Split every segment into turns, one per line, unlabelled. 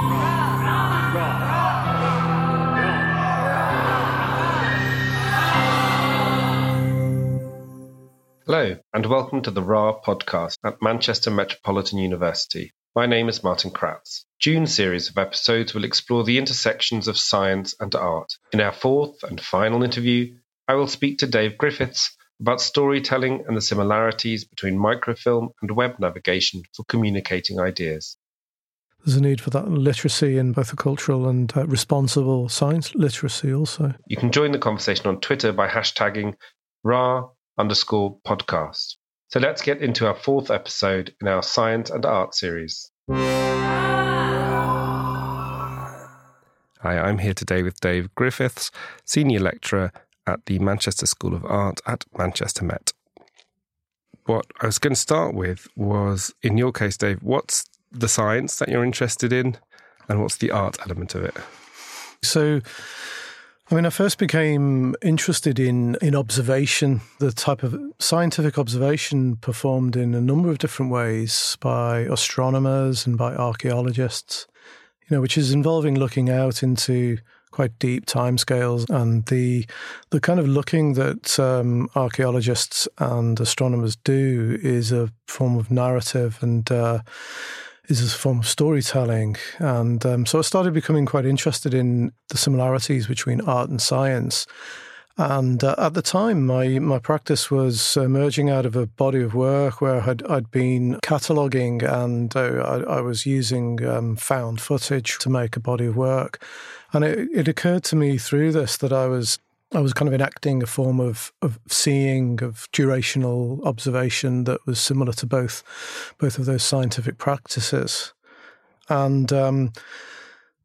Hello, and welcome to the RA podcast at Manchester Metropolitan University. My name is Martin Kratz. June series of episodes will explore the intersections of science and art. In our fourth and final interview, I will speak to Dave Griffiths about storytelling and the similarities between microfilm and web navigation for communicating ideas.
There's a need for that literacy in both the cultural and uh, responsible science literacy also.
You can join the conversation on Twitter by hashtagging RA underscore podcast. So let's get into our fourth episode in our science and art series. Hi, I'm here today with Dave Griffiths, Senior Lecturer at the Manchester School of Art at Manchester Met. What I was going to start with was, in your case, Dave, what's the science that you're interested in and what's the art element of it?
So, I mean, I first became interested in in observation, the type of scientific observation performed in a number of different ways by astronomers and by archaeologists. You know, which is involving looking out into quite deep timescales and the the kind of looking that um, archaeologists and astronomers do is a form of narrative and. Uh, is a form of storytelling. And um, so I started becoming quite interested in the similarities between art and science. And uh, at the time, my, my practice was emerging out of a body of work where I'd, I'd been cataloguing and uh, I, I, was using um, found footage to make a body of work. And it, it occurred to me through this that I was I was kind of enacting a form of of seeing, of durational observation that was similar to both both of those scientific practices, and um,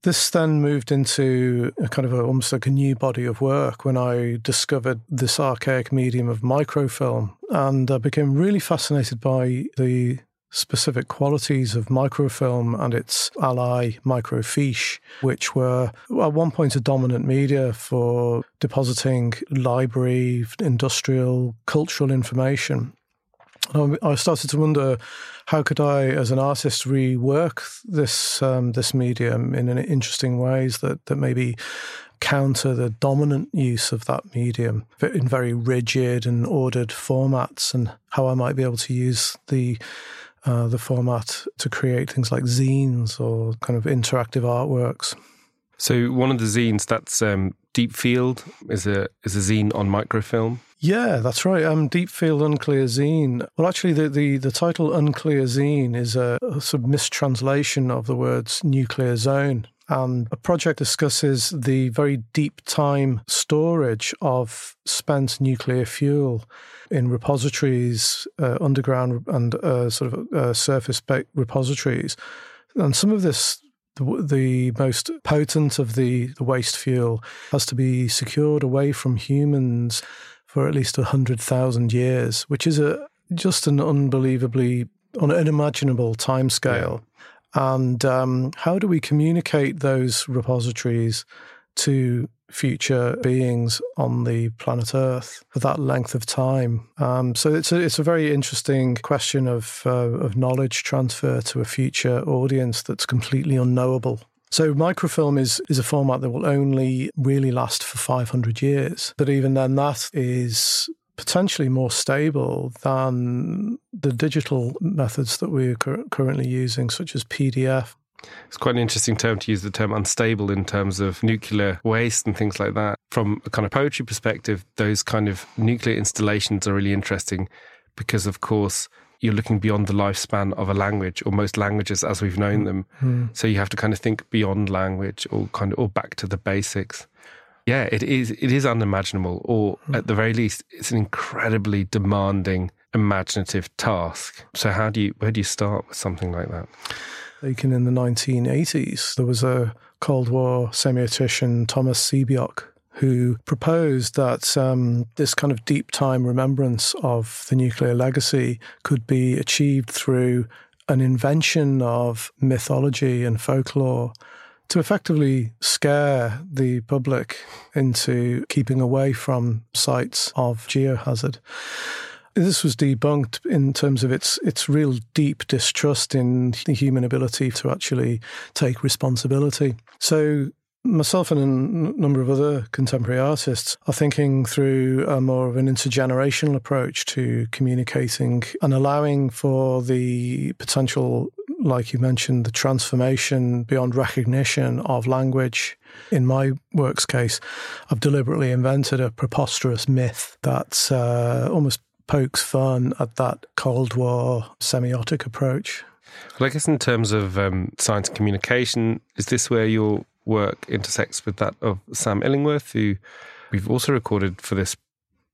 this then moved into a kind of a, almost like a new body of work when I discovered this archaic medium of microfilm, and I became really fascinated by the specific qualities of microfilm and its ally microfiche, which were at one point a dominant media for depositing library, industrial, cultural information. I started to wonder how could I, as an artist, rework this um, this medium in interesting ways that that maybe counter the dominant use of that medium in very rigid and ordered formats, and how I might be able to use the uh, the format to create things like zines or kind of interactive artworks.
So one of the zines that's um, Deep Field is a is a zine on microfilm.
Yeah, that's right. Um, Deep Field Unclear Zine. Well, actually, the, the, the title Unclear Zine is a, a sort of mistranslation of the words nuclear zone. And a project discusses the very deep time storage of spent nuclear fuel in repositories, uh, underground and uh, sort of uh, surface repositories. And some of this, the, the, most potent of the, the waste fuel, has to be secured away from humans for at least 100,000 years, which is a just an unbelievably unimaginable timescale. Yeah. And um, how do we communicate those repositories to future beings on the planet Earth for that length of time. Um, so it's a, it's a very interesting question of uh, of knowledge transfer to a future audience that's completely unknowable. So microfilm is is a format that will only really last for 500 years, but even then, that is potentially more stable than the digital methods that we're currently using, such as PDF.
It's quite an interesting term to use the term unstable in terms of nuclear waste and things like that. From a kind of poetry perspective, those kind of nuclear installations are really interesting because, of course, you're looking beyond the lifespan of a language or most languages as we've known them. Mm. So you have to kind of think beyond language or kind of or back to the basics. Yeah, it is it is unimaginable, or mm. at the very least, it's an incredibly demanding, imaginative task. So how do you where do you start with something like that?
taken in the 1980s. There was a Cold War semiotician, Thomas Sebeok, who proposed that um, this kind of deep time remembrance of the nuclear legacy could be achieved through an invention of mythology and folklore to effectively scare the public into keeping away from sites of geohazard. this was debunked in terms of its its real deep distrust in the human ability to actually take responsibility. So myself and a number of other contemporary artists are thinking through a more of an intergenerational approach to communicating and allowing for the potential, like you mentioned, the transformation beyond recognition of language. In my work's case, I've deliberately invented a preposterous myth that uh, almost pokes fun at that Cold War semiotic approach.
Well, I guess in terms of um, science communication, is this where you're work intersects with that of Sam Illingworth, who we've also recorded for this.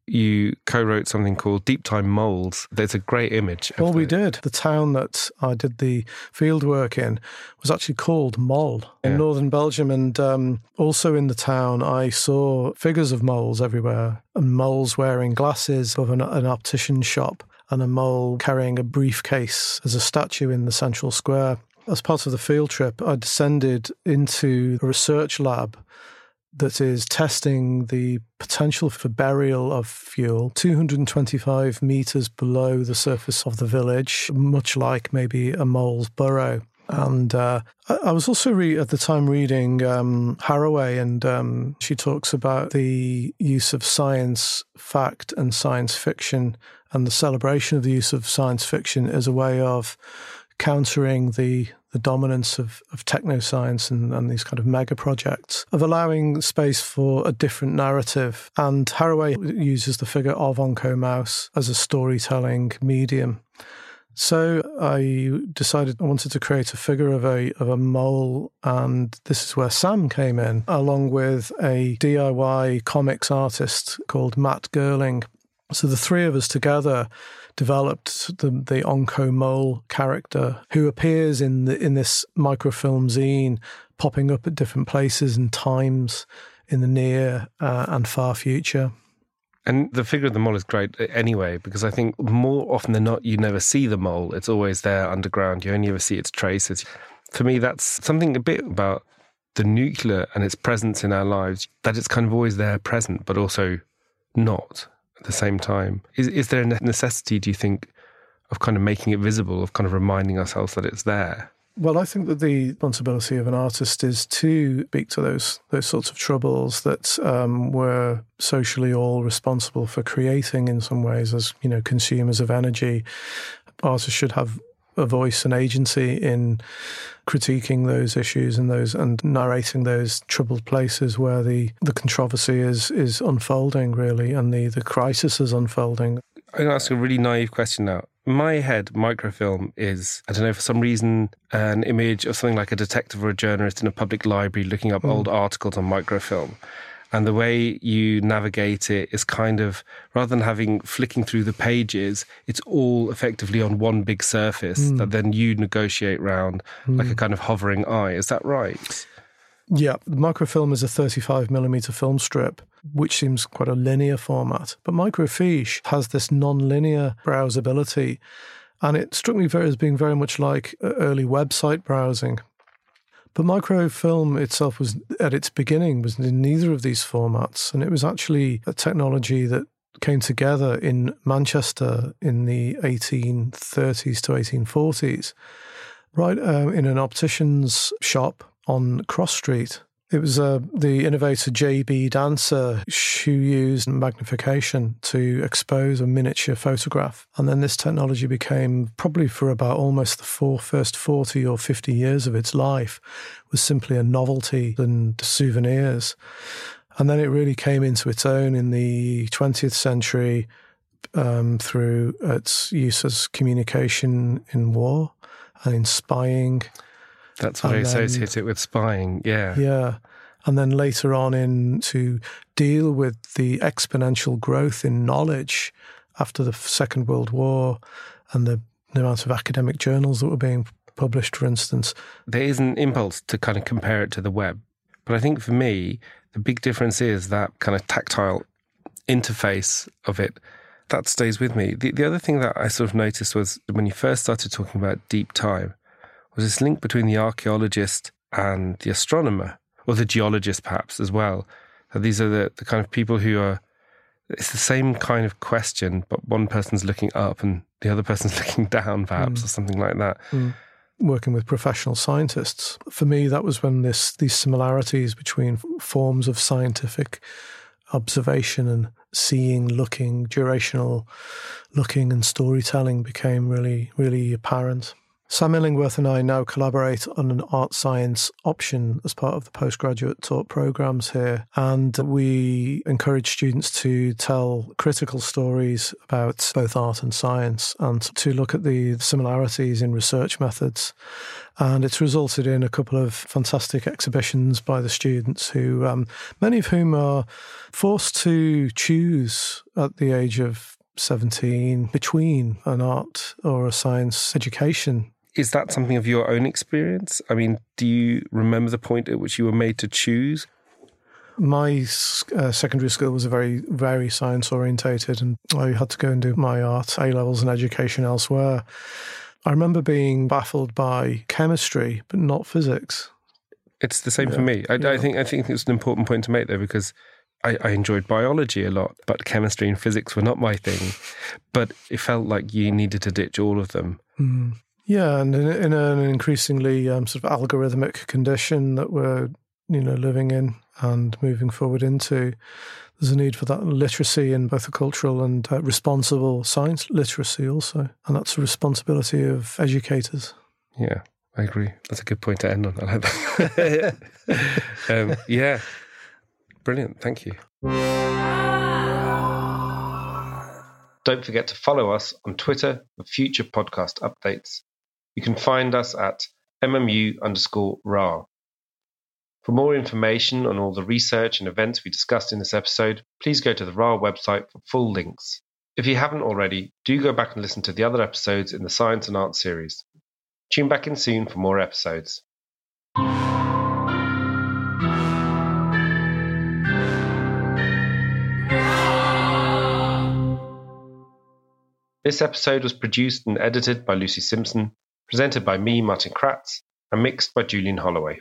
You co-wrote something called Deep Time Moles. There's a great image.
Well, we did. The town that I did the field work in was actually called Mol in yeah. northern Belgium, and um, also in the town, I saw figures of moles everywhere, and moles wearing glasses of an, an optician shop, and a mole carrying a briefcase as a statue in the central square. As part of the field trip, I descended into a research lab that is testing the potential for burial of fuel 225 meters below the surface of the village, much like maybe a mole's burrow. And uh, I was also re- at the time reading um, Haraway, and um, she talks about the use of science fact and science fiction, and the celebration of the use of science fiction as a way of countering the the dominance of, of technoscience and, and these kind of mega projects, of allowing space for a different narrative. And Haraway uses the figure of Oncomouse as a storytelling medium. So I decided I wanted to create a figure of a of a mole, and this is where Sam came in, along with a DIY comics artist called Matt Girling. So the three of us together developed the, the Onco Mole character who appears in the, in this microfilm zine, popping up at different places and times in the near uh, and far future.
And the figure of the mole is great anyway, because I think more often than not, you never see the mole. It's always there underground. You only ever see its traces. For me, that's something a bit about the nuclear and its presence in our lives, that it's kind of always there present, but also not at the same time. Is, is there a necessity, do you think, of kind of making it visible, of kind of reminding ourselves that it's there?
Well, I think that the responsibility of an artist is to speak to those those sorts of troubles that um, we're socially all responsible for creating in some ways as you know consumers of energy. Artists should have a voice and agency in critiquing those issues and those and narrating those troubled places where the, the controversy is is unfolding really and the, the crisis is unfolding.
I'm going to ask a really naive question now. In my head, microfilm is, I don't know, for some reason, an image of something like a detective or a journalist in a public library looking up mm. old articles on microfilm. And the way you navigate it is kind of rather than having flicking through the pages, it's all effectively on one big surface mm. that then you negotiate round mm. like a kind of hovering eye. Is that right?
Yeah, the microfilm is a 35 millimeter film strip, which seems quite a linear format. But microfiche has this non-linear browsability. And it struck me very, as being very much like early website browsing. But microfilm itself was at its beginning was in neither of these formats, and it was actually a technology that came together in Manchester in the 1830s to 1840s, right um, in an optician's shop on Cross Street. It was uh, the innovator J.B. Dancer who used magnification to expose a miniature photograph. And then this technology became, probably for about almost the four, first 40 or 50 years of its life, was simply a novelty and souvenirs. And then it really came into its own in the 20th century um, through its use as communication in war and in spying.
That's why I associate it with spying. Yeah.
Yeah. And then later on in to deal with the exponential growth in knowledge after the Second World War and the, the amount of academic journals that were being published, for instance.
There is an impulse to kind of compare it to the web. But I think for me, the big difference is that kind of tactile interface of it that stays with me. The, the other thing that I sort of noticed was when you first started talking about deep time, was this link between the archaeologist and the astronomer, or the geologist perhaps as well. That these are the, the kind of people who are it's the same kind of question, but one person's looking up and the other person's looking down, perhaps, mm. or something like that.
Mm. Working with professional scientists, for me, that was when this these similarities between forms of scientific observation and seeing, looking, durational looking, and storytelling became really, really apparent. Sam Illingworth and I now collaborate on an art science option as part of the postgraduate taught programs here. And we encourage students to tell critical stories about both art and science and to look at the similarities in research methods. And it's resulted in a couple of fantastic exhibitions by the students who, um, many of whom are forced to choose at the age of 17 between an art or a science education
is that something of your own experience? I mean, do you remember the point at which you were made to choose?
My uh, secondary school was a very, very science orientated, and I had to go and do my art A levels and education elsewhere. I remember being baffled by chemistry, but not physics.
It's the same yeah. for me. I, yeah. I, think I think it's an important point to make there because I, I, enjoyed biology a lot, but chemistry and physics were not my thing. But it felt like you needed to ditch all of them.
Mm. Yeah, and in, in an increasingly um, sort of algorithmic condition that we're you know living in and moving forward into, there's a need for that literacy in both the cultural and uh, responsible science literacy also, and that's a responsibility of educators.
Yeah, I agree. That's a good point to end on. I like that. um, yeah, brilliant. Thank you. Don't forget to follow us on Twitter for future podcast updates you can find us at MMU underscore RA. For more information on all the research and events we discussed in this episode, please go to the RA website for full links. If you haven't already, do go back and listen to the other episodes in the Science and Art series. Tune back in soon for more episodes. This episode was produced and edited by Lucy Simpson presented by me, Martin Kratz, and mixed by Julian Holloway.